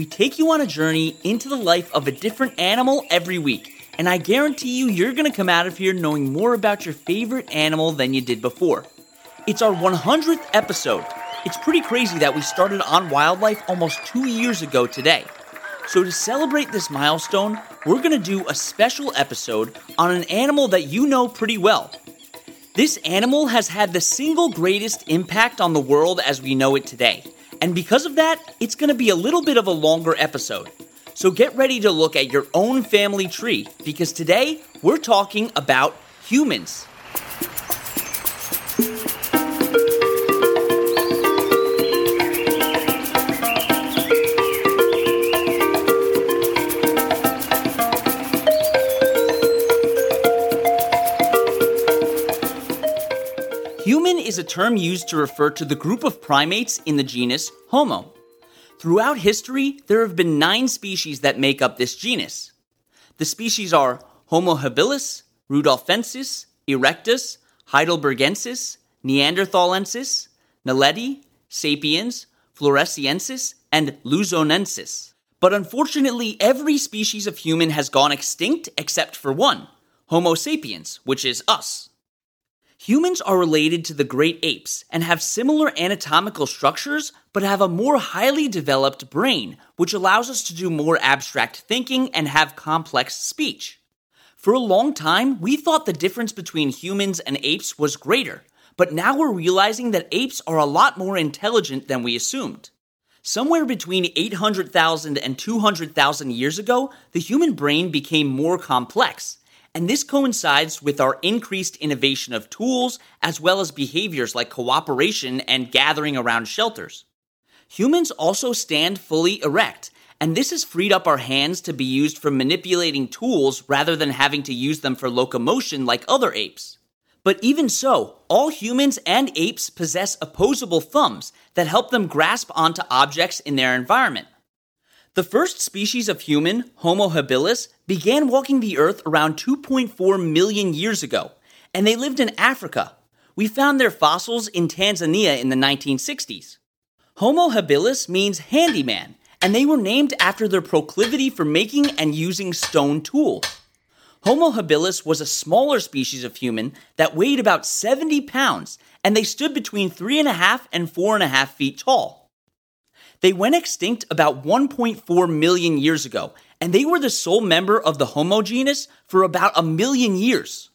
We take you on a journey into the life of a different animal every week, and I guarantee you you're gonna come out of here knowing more about your favorite animal than you did before. It's our 100th episode. It's pretty crazy that we started on wildlife almost two years ago today. So, to celebrate this milestone, we're gonna do a special episode on an animal that you know pretty well. This animal has had the single greatest impact on the world as we know it today and because of that, it's going to be a little bit of a longer episode. So get ready to look at your own family tree because today we're talking about humans. Is a term used to refer to the group of primates in the genus Homo. Throughout history, there have been nine species that make up this genus. The species are Homo habilis, rudolfensis, erectus, heidelbergensis, neanderthalensis, naledi, sapiens, floresiensis, and luzonensis. But unfortunately, every species of human has gone extinct except for one, Homo sapiens, which is us. Humans are related to the great apes and have similar anatomical structures, but have a more highly developed brain, which allows us to do more abstract thinking and have complex speech. For a long time, we thought the difference between humans and apes was greater, but now we're realizing that apes are a lot more intelligent than we assumed. Somewhere between 800,000 and 200,000 years ago, the human brain became more complex, and this coincides with our increased innovation of tools as well as behaviors like cooperation and gathering around shelters. Humans also stand fully erect, and this has freed up our hands to be used for manipulating tools rather than having to use them for locomotion like other apes. But even so, all humans and apes possess opposable thumbs that help them grasp onto objects in their environment. The first species of human, Homo habilis, began walking the earth around 2.4 million years ago, and they lived in Africa. We found their fossils in Tanzania in the 1960s. Homo habilis means handyman, and they were named after their proclivity for making and using stone tools. Homo habilis was a smaller species of human that weighed about 70 pounds, and they stood between 3.5 and 4.5 feet tall. They went extinct about 1.4 million years ago, and they were the sole member of the Homo genus for about a million years.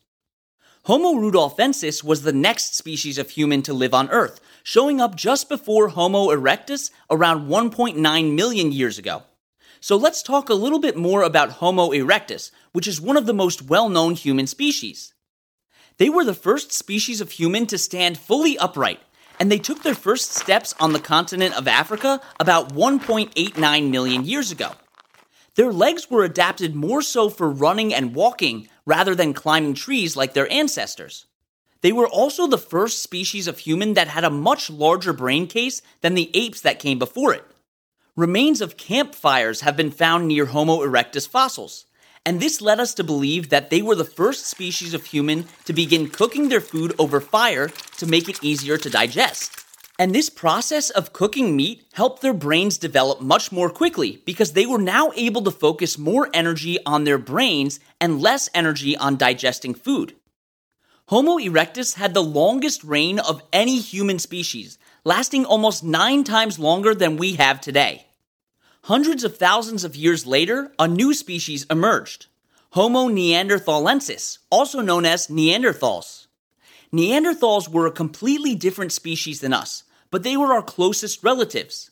Homo rudolfensis was the next species of human to live on Earth, showing up just before Homo erectus around 1.9 million years ago. So let's talk a little bit more about Homo erectus, which is one of the most well known human species. They were the first species of human to stand fully upright, and they took their first steps on the continent of Africa about 1.89 million years ago. Their legs were adapted more so for running and walking rather than climbing trees like their ancestors. They were also the first species of human that had a much larger brain case than the apes that came before it. Remains of campfires have been found near Homo erectus fossils, and this led us to believe that they were the first species of human to begin cooking their food over fire to make it easier to digest. And this process of cooking meat helped their brains develop much more quickly because they were now able to focus more energy on their brains and less energy on digesting food. Homo erectus had the longest reign of any human species, lasting almost nine times longer than we have today. Hundreds of thousands of years later, a new species emerged Homo neanderthalensis, also known as Neanderthals. Neanderthals were a completely different species than us, but they were our closest relatives.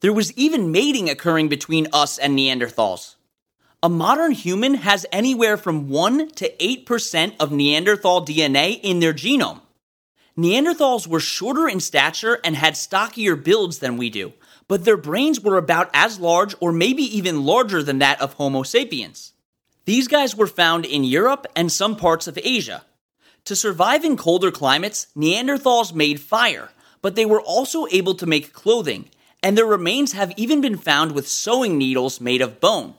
There was even mating occurring between us and Neanderthals. A modern human has anywhere from 1 to 8% of Neanderthal DNA in their genome. Neanderthals were shorter in stature and had stockier builds than we do, but their brains were about as large or maybe even larger than that of Homo sapiens. These guys were found in Europe and some parts of Asia. To survive in colder climates, Neanderthals made fire, but they were also able to make clothing, and their remains have even been found with sewing needles made of bone.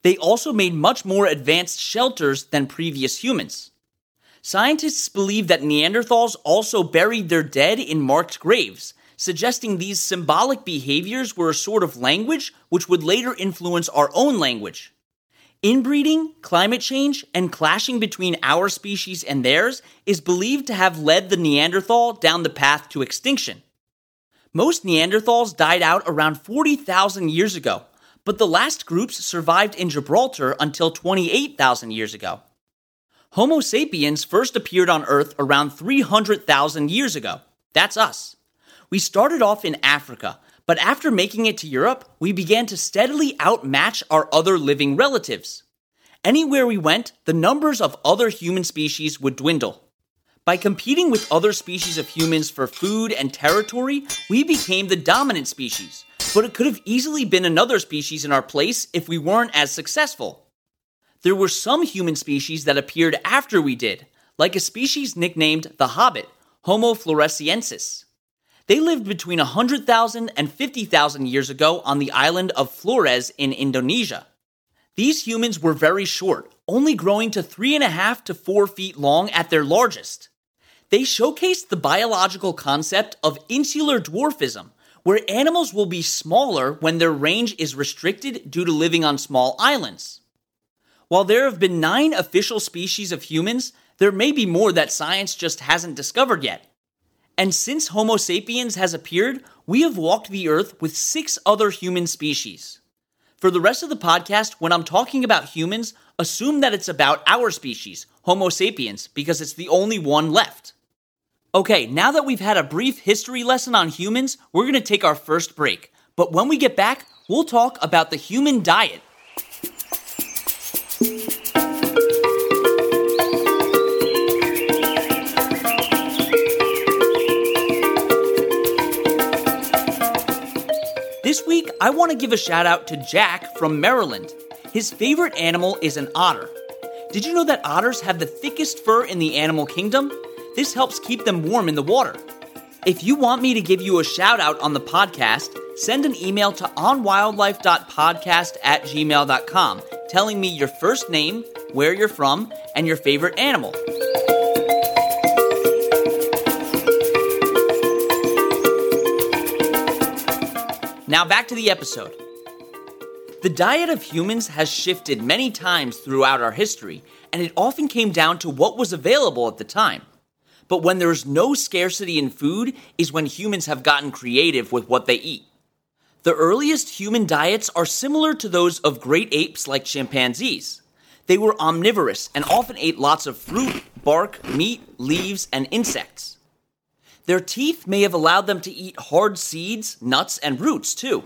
They also made much more advanced shelters than previous humans. Scientists believe that Neanderthals also buried their dead in marked graves, suggesting these symbolic behaviors were a sort of language which would later influence our own language. Inbreeding, climate change, and clashing between our species and theirs is believed to have led the Neanderthal down the path to extinction. Most Neanderthals died out around 40,000 years ago, but the last groups survived in Gibraltar until 28,000 years ago. Homo sapiens first appeared on Earth around 300,000 years ago. That's us. We started off in Africa, but after making it to Europe, we began to steadily outmatch our other living relatives. Anywhere we went, the numbers of other human species would dwindle. By competing with other species of humans for food and territory, we became the dominant species, but it could have easily been another species in our place if we weren't as successful. There were some human species that appeared after we did, like a species nicknamed the Hobbit, Homo floresiensis. They lived between 100,000 and 50,000 years ago on the island of Flores in Indonesia. These humans were very short, only growing to three and a half to four feet long at their largest. They showcased the biological concept of insular dwarfism, where animals will be smaller when their range is restricted due to living on small islands. While there have been nine official species of humans, there may be more that science just hasn't discovered yet. And since Homo sapiens has appeared, we have walked the earth with six other human species. For the rest of the podcast, when I'm talking about humans, assume that it's about our species, Homo sapiens, because it's the only one left. Okay, now that we've had a brief history lesson on humans, we're to take our first break. But when we get back, we'll talk about the human diet I want to give a shout out to Jack from Maryland. His favorite animal is an otter. Did you know that otters have the thickest fur in the animal kingdom? This helps keep them warm in the water. If you want me to give you a shout out on the podcast, send an email to onwildlife.podcast at gmail.com telling me your first name, where you're from, and your favorite animal. Now back to the episode. The diet of humans has shifted many times throughout our history, and it often came down to what was available at the time. But when there's no scarcity in food is when humans have gotten creative with what they eat. The earliest human diets are similar to those of great apes like chimpanzees. They were omnivorous and often ate lots of fruit, bark, meat, leaves, and insects. Their teeth may have allowed them to eat hard seeds, nuts, and roots too.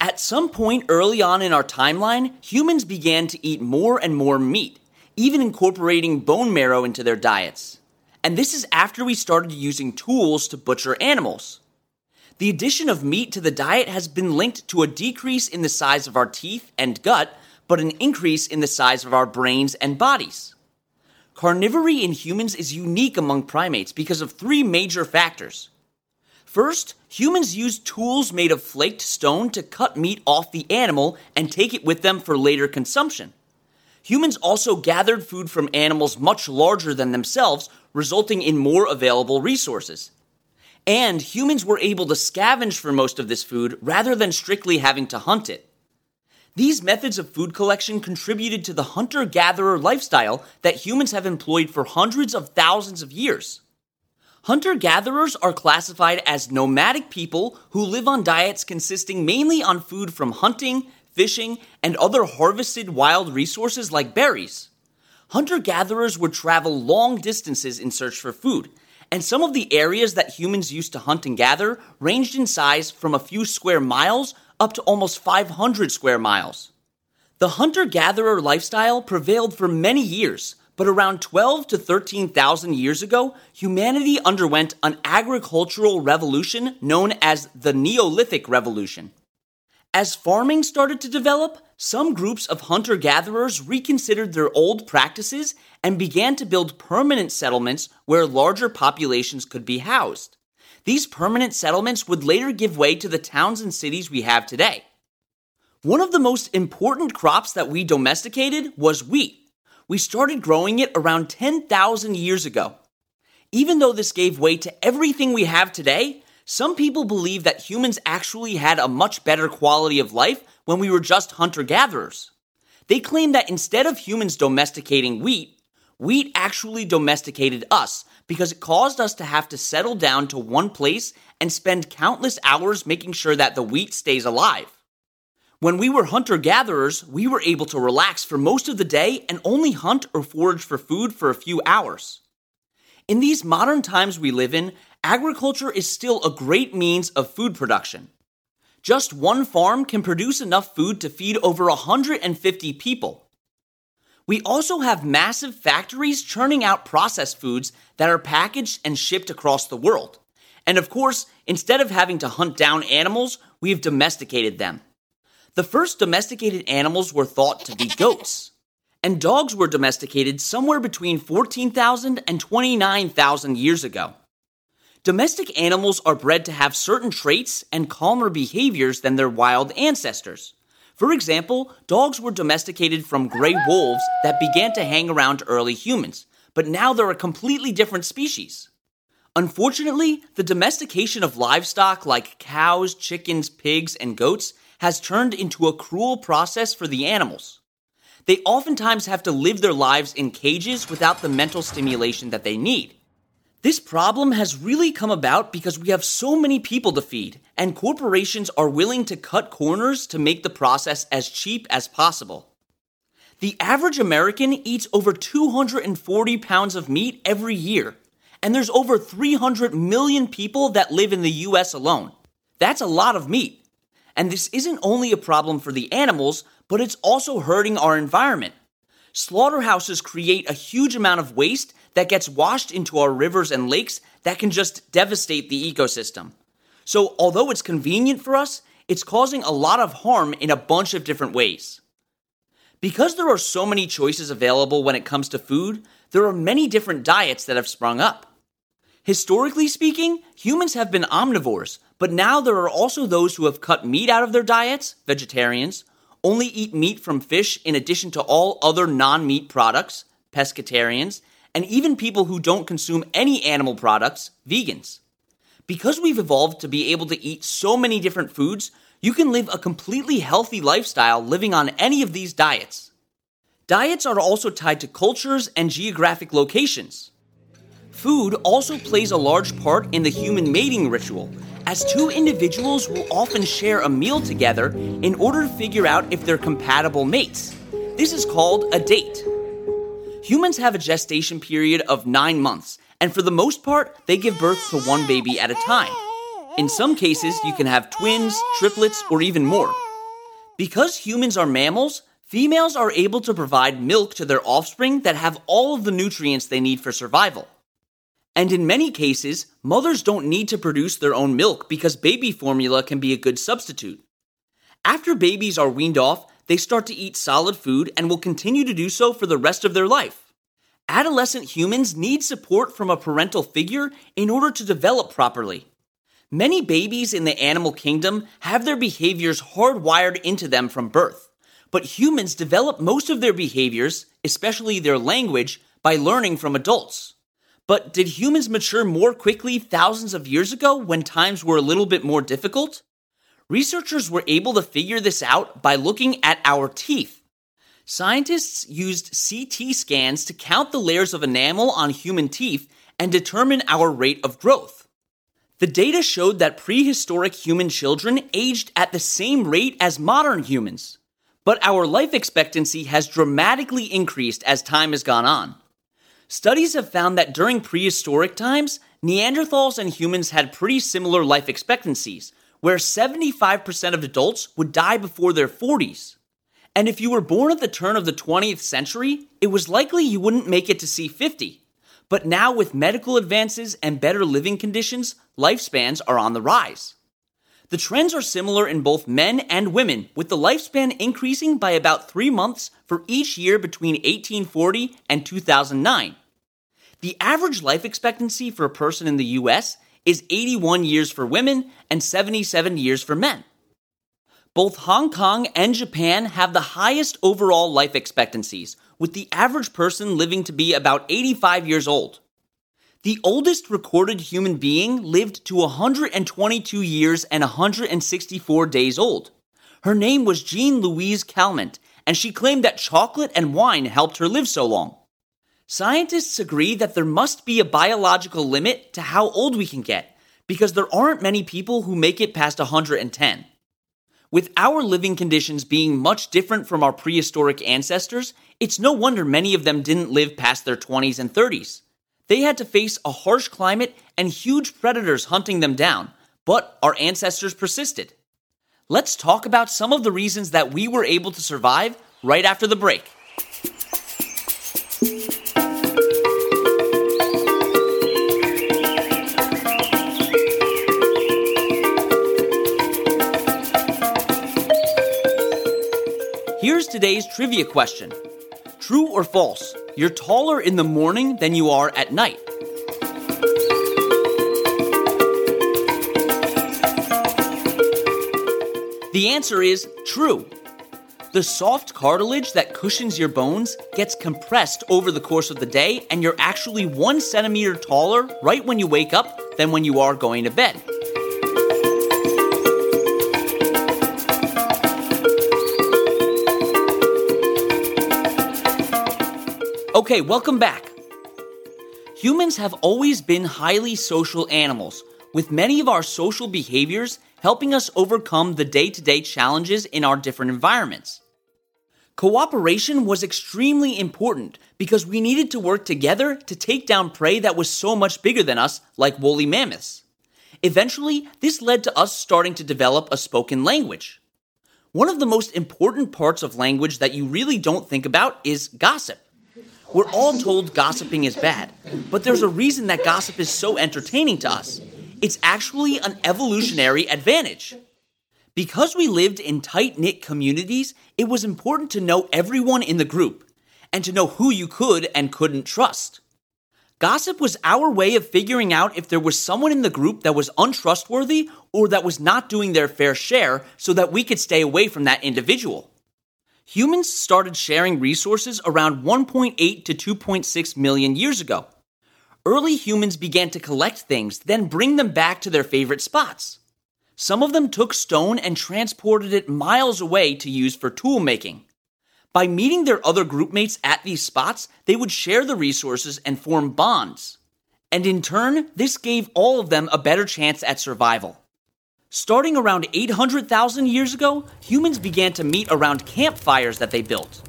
At some point early on in our timeline, humans began to eat more and more meat, even incorporating bone marrow into their diets. And this is after we started using tools to butcher animals. The addition of meat to the diet has been linked to a decrease in the size of our teeth and gut, but an increase in the size of our brains and bodies. Carnivory in humans is unique among primates because of three major factors. First, humans use tools made of flaked stone to cut meat off the animal and take it with them for later consumption. Humans also gathered food from animals much larger than themselves, resulting in more available resources. And humans were able to scavenge for most of this food rather than strictly having to hunt it. These methods of food collection contributed to the hunter gatherer lifestyle that humans have employed for hundreds of thousands of years. Hunter gatherers are classified as nomadic people who live on diets consisting mainly on food from hunting, fishing, and other harvested wild resources like berries. Hunter gatherers would travel long distances in search for food, and some of the areas that humans used to hunt and gather ranged in size from a few square miles up to almost 500 square miles. The hunter gatherer lifestyle prevailed for many years, but around 12 to 13,000 years ago, humanity underwent an agricultural revolution known as the Neolithic Revolution. As farming started to develop, some groups of hunter gatherers reconsidered their old practices and began to build permanent settlements where larger populations could be housed. These permanent settlements would later give way to the towns and cities we have today. One of the most important crops that we domesticated was wheat we started growing it around 10,000 years ago. Even though this gave way to everything we have today, some people believe that humans actually had a much better quality of life when we were just hunter gatherers. They claim that instead of humans domesticating wheat, wheat actually domesticated us because it caused us to have to settle down to one place and spend countless hours making sure that the wheat stays alive. When we were hunter gatherers, we were able to relax for most of the day and only hunt or forage for food for a few hours. In these modern times we live in, agriculture is still a great means of food production. Just one farm can produce enough food to feed over 150 people. We also have massive factories churning out processed foods that are packaged and shipped across the world. And of course, instead of having to hunt down animals, we have domesticated them. The first domesticated animals were thought to be goats, and dogs were domesticated somewhere between 14,000 and 29,000 years ago. Domestic animals are bred to have certain traits and calmer behaviors than their wild ancestors. For example, dogs were domesticated from gray wolves that began to hang around early humans, but now they're a completely different species. Unfortunately, the domestication of livestock like cows, chickens, pigs, and goats has turned into a cruel process for the animals. They oftentimes have to live their lives in cages without the mental stimulation that they need. This problem has really come about because we have so many people to feed, and corporations are willing to cut corners to make the process as cheap as possible. The average American eats over 240 pounds of meat every year, and there's over 300 million people that live in the US alone. That's a lot of meat. And this isn't only a problem for the animals, but it's also hurting our environment. Slaughterhouses create a huge amount of waste that gets washed into our rivers and lakes that can just devastate the ecosystem. So, although it's convenient for us, it's causing a lot of harm in a bunch of different ways. Because there are so many choices available when it comes to food, there are many different diets that have sprung up. Historically speaking, humans have been omnivores, but now there are also those who have cut meat out of their diets, vegetarians, only eat meat from fish in addition to all other non meat products, pescatarians, and even people who don't consume any animal products, vegans. Because we've evolved to be able to eat so many different foods, you can live a completely healthy lifestyle living on any of these diets. Diets are also tied to cultures and geographic locations. Food also plays a large part in the human mating ritual, as two individuals will often share a meal together in order to figure out if they're compatible mates. This is called a date. Humans have a gestation period of nine months, and for the most part, they give birth to one baby at a time. In some cases, you can have twins, triplets, or even more. Because humans are mammals, females are able to provide milk to their offspring that have all of the nutrients they need for survival. And in many cases, mothers don't need to produce their own milk because baby formula can be a good substitute. After babies are weaned off, they start to eat solid food and will continue to do so for the rest of their life. Adolescent humans need support from a parental figure in order to develop properly. Many babies in the animal kingdom have their behaviors hardwired into them from birth, but humans develop most of their behaviors, especially their language, by learning from adults. But did humans mature more quickly thousands of years ago when times were a little bit more difficult? Researchers were able to figure this out by looking at our teeth. Scientists used CT scans to count the layers of enamel on human teeth and determine our rate of growth. The data showed that prehistoric human children aged at the same rate as modern humans, but our life expectancy has dramatically increased as time has gone on. Studies have found that during prehistoric times, Neanderthals and humans had pretty similar life expectancies, where 75% of adults would die before their 40s. And if you were born at the turn of the 20th century, it was likely you wouldn't make it to see 50. But now, with medical advances and better living conditions, lifespans are on the rise. The trends are similar in both men and women, with the lifespan increasing by about three months for each year between 1840 and 2009. The average life expectancy for a person in the US is 81 years for women and 77 years for men. Both Hong Kong and Japan have the highest overall life expectancies, with the average person living to be about 85 years old. The oldest recorded human being lived to 122 years and 164 days old. Her name was Jeanne Louise Calment, and she claimed that chocolate and wine helped her live so long. Scientists agree that there must be a biological limit to how old we can get, because there aren't many people who make it past 110. With our living conditions being much different from our prehistoric ancestors, it's no wonder many of them didn't live past their 20s and 30s. They had to face a harsh climate and huge predators hunting them down, but our ancestors persisted. Let's talk about some of the reasons that we were able to survive right after the break. Here's today's trivia question True or false? You're taller in the morning than you are at night. The answer is true. The soft cartilage that cushions your bones gets compressed over the course of the day, and you're actually one centimeter taller right when you wake up than when you are going to bed. Okay, welcome back. Humans have always been highly social animals, with many of our social behaviors helping us overcome the day to day challenges in our different environments. Cooperation was extremely important because we needed to work together to take down prey that was so much bigger than us, like woolly mammoths. Eventually, this led to us starting to develop a spoken language. One of the most important parts of language that you really don't think about is gossip. We're all told gossiping is bad, but there's a reason that gossip is so entertaining to us. It's actually an evolutionary advantage. Because we lived in tight knit communities, it was important to know everyone in the group and to know who you could and couldn't trust. Gossip was our way of figuring out if there was someone in the group that was untrustworthy or that was not doing their fair share so that we could stay away from that individual humans started sharing resources around 1.8 to 2.6 million years ago. Early humans began to collect things, then bring them back to their favorite spots. Some of them took stone and transported it miles away to use for tool making. By meeting their other groupmates at these spots, they would share the resources and form bonds. And in turn, this gave all of them a better chance at survival. Starting around 800,000 years ago, humans began to meet around campfires that they built.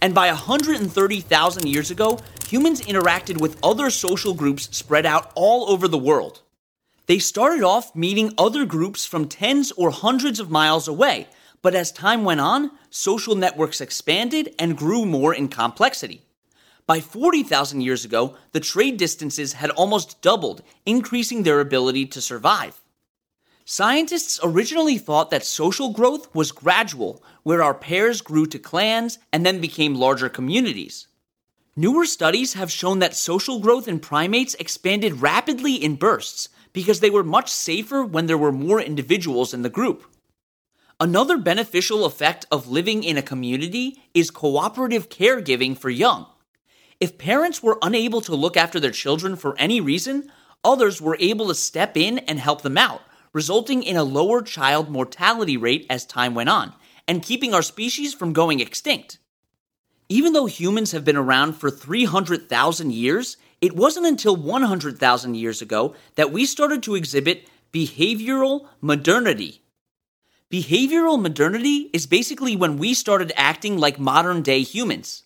And by 130,000 years ago, humans interacted with other social groups spread out all over the world. They started off meeting other groups from tens or hundreds of miles away, but as time went on, social networks expanded and grew more in complexity. By 40,000 years ago, the trade distances had almost doubled, increasing their ability to survive. Scientists originally thought that social growth was gradual, where our pairs grew to clans and then became larger communities. Newer studies have shown that social growth in primates expanded rapidly in bursts because they were much safer when there were more individuals in the group. Another beneficial effect of living in a community is cooperative caregiving for young. If parents were unable to look after their children for any reason, others were able to step in and help them out resulting in a lower child mortality rate as time went on, and keeping our species from going extinct. Even though humans have been around for 300,000 years, it wasn't until 100,000 years ago that we started to exhibit behavioral modernity. Behavioral modernity is basically when we started acting like modern day humans.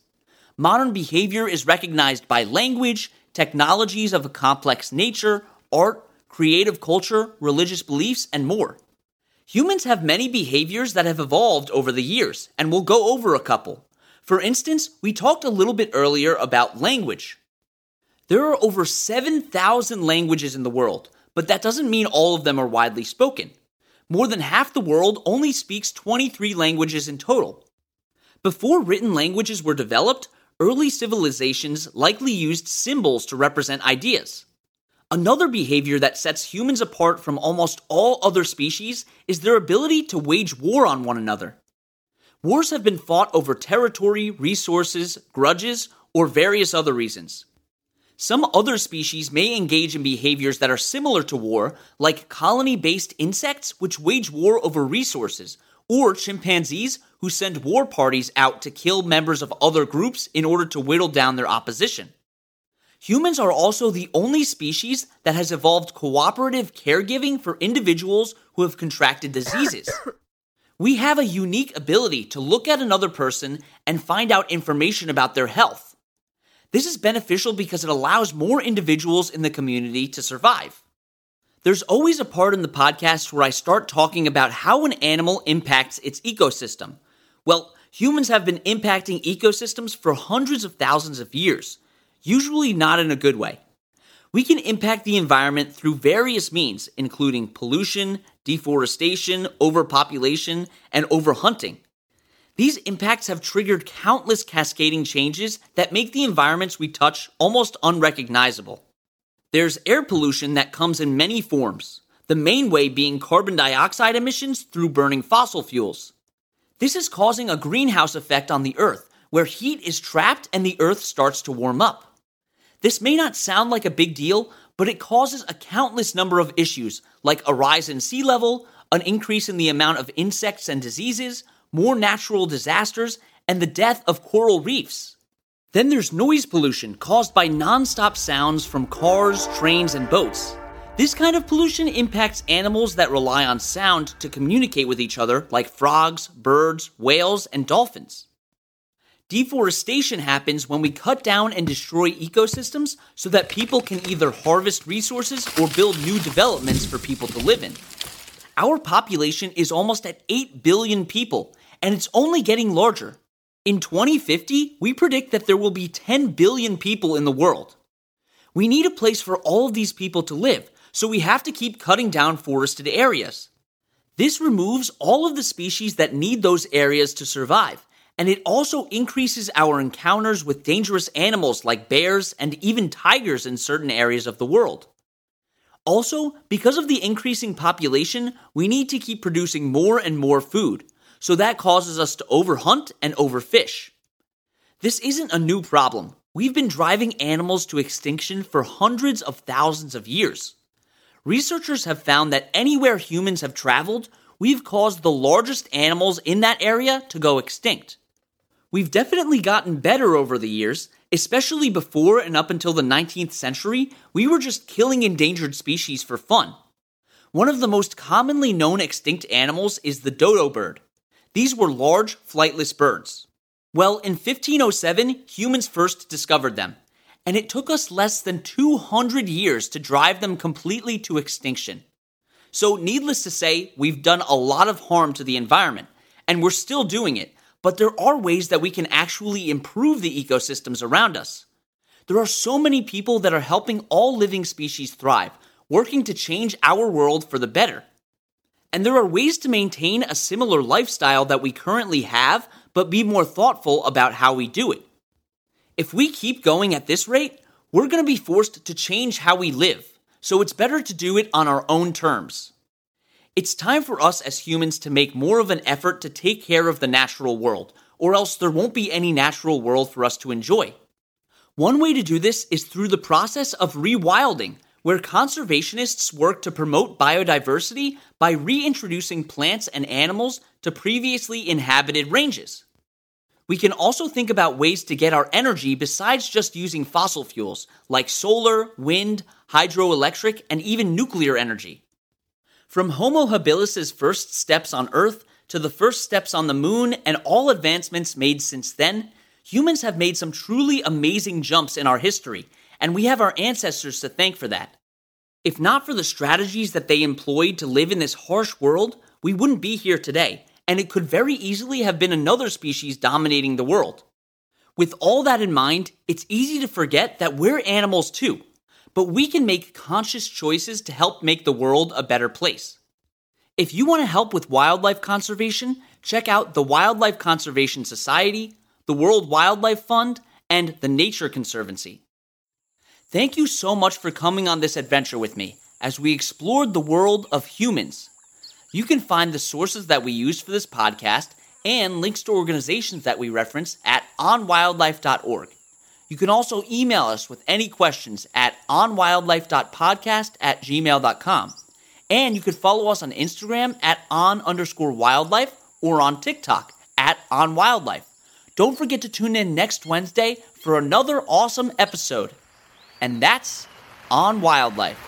Modern behavior is recognized by language, technologies of a complex nature, art, creative culture, religious beliefs, and more. Humans have many behaviors that have evolved over the years, and we'll go over a couple. For instance, we talked a little bit earlier about language. There are over 7,000 languages in the world, but that doesn't mean all of them are widely spoken. More than half the world only speaks 23 languages in total. Before written languages were developed, early civilizations likely used symbols to represent ideas. Another behavior that sets humans apart from almost all other species is their ability to wage war on one another. Wars have been fought over territory, resources, grudges, or various other reasons. Some other species may engage in behaviors that are similar to war, like colony based insects which wage war over resources, or chimpanzees who send war parties out to kill members of other groups in order to whittle down their opposition. Humans are also the only species that has evolved cooperative caregiving for individuals who have contracted diseases. We have a unique ability to look at another person and find out information about their health. This is beneficial because it allows more individuals in the community to survive. There's always a part in the podcast where I start talking about how an animal impacts its ecosystem. Well, humans have been impacting ecosystems for hundreds of thousands of years usually not in a good way. We can impact the environment through various means, including pollution, deforestation, overpopulation, and overhunting. These impacts have triggered countless cascading changes that make the environments we touch almost unrecognizable. There's air pollution that comes in many forms, the main way being carbon dioxide emissions through burning fossil fuels. This is causing a greenhouse effect on the Earth, where heat is trapped and the Earth starts to warm up. This may not sound like a big deal, but it causes a countless number of issues, like a rise in sea level, an increase in the amount of insects and diseases, more natural disasters, and the death of coral reefs. Then there's noise pollution caused by nonstop sounds from cars, trains, and boats. This kind of pollution impacts animals that rely on sound to communicate with each other, like frogs, birds, whales, and dolphins. Deforestation happens when we cut down and destroy ecosystems so that people can either harvest resources or build new developments for people to live in. Our population is almost at 8 billion people, and it's only getting larger. In 2050, we predict that there will be 10 billion people in the world. We need a place for all of these people to live, so we have to keep cutting down forested areas. This removes all of the species that need those areas to survive, and it also increases our encounters with dangerous animals like bears and even tigers in certain areas of the world. Also, because of the increasing population, we need to keep producing more and more food, so that causes us to overhunt and overfish. This isn't a new problem. We've been driving animals to extinction for hundreds of thousands of years. Researchers have found that anywhere humans have traveled, we've caused the largest animals in that area to go extinct. We've definitely gotten better over the years, especially before and up until the 19th century, we were just killing endangered species for fun. One of the most commonly known extinct animals is the dodo bird. These were large, flightless birds. Well, in 1507, humans first discovered them, and it took us less than 200 years to drive them completely to extinction. So, needless to say, we've done a lot of harm to the environment, and we're still doing it but there are ways that we can actually improve the ecosystems around us. There are so many people that are helping all living species thrive, working to change our world for the better. And there are ways to maintain a similar lifestyle that we currently have, but be more thoughtful about how we do it. If we keep going at this rate, we're going to be forced to change how we live, so it's better to do it on our own terms. It's time for us as humans to make more of an effort to take care of the natural world, or else there won't be any natural world for us to enjoy. One way to do this is through the process of rewilding, where conservationists work to promote biodiversity by reintroducing plants and animals to previously inhabited ranges. We can also think about ways to get our energy besides just using fossil fuels, like solar, wind, hydroelectric, and even nuclear energy. From Homo habilis' first steps on Earth to the first steps on the moon and all advancements made since then, humans have made some truly amazing jumps in our history, and we have our ancestors to thank for that. If not for the strategies that they employed to live in this harsh world, we wouldn't be here today, and it could very easily have been another species dominating the world. With all that in mind, it's easy to forget that we're animals too, but we can make conscious choices to help make the world a better place. If you want to help with wildlife conservation, check out the Wildlife Conservation Society, the World Wildlife Fund, and the Nature Conservancy. Thank you so much for coming on this adventure with me as we explored the world of humans. You can find the sources that we used for this podcast and links to organizations that we reference at onwildlife.org. You can also email us with any questions at onwildlife.podcast at gmail.com. And you could follow us on Instagram at on underscore wildlife or on TikTok at on wildlife. Don't forget to tune in next Wednesday for another awesome episode. And that's on wildlife.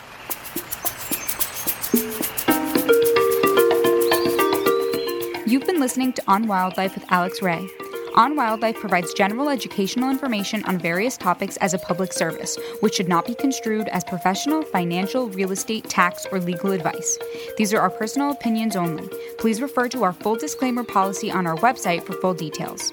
You've been listening to On Wildlife with Alex Ray. On Wildlife provides general educational information on various topics as a public service, which should not be construed as professional, financial, real estate, tax, or legal advice. These are our personal opinions only. Please refer to our full disclaimer policy on our website for full details.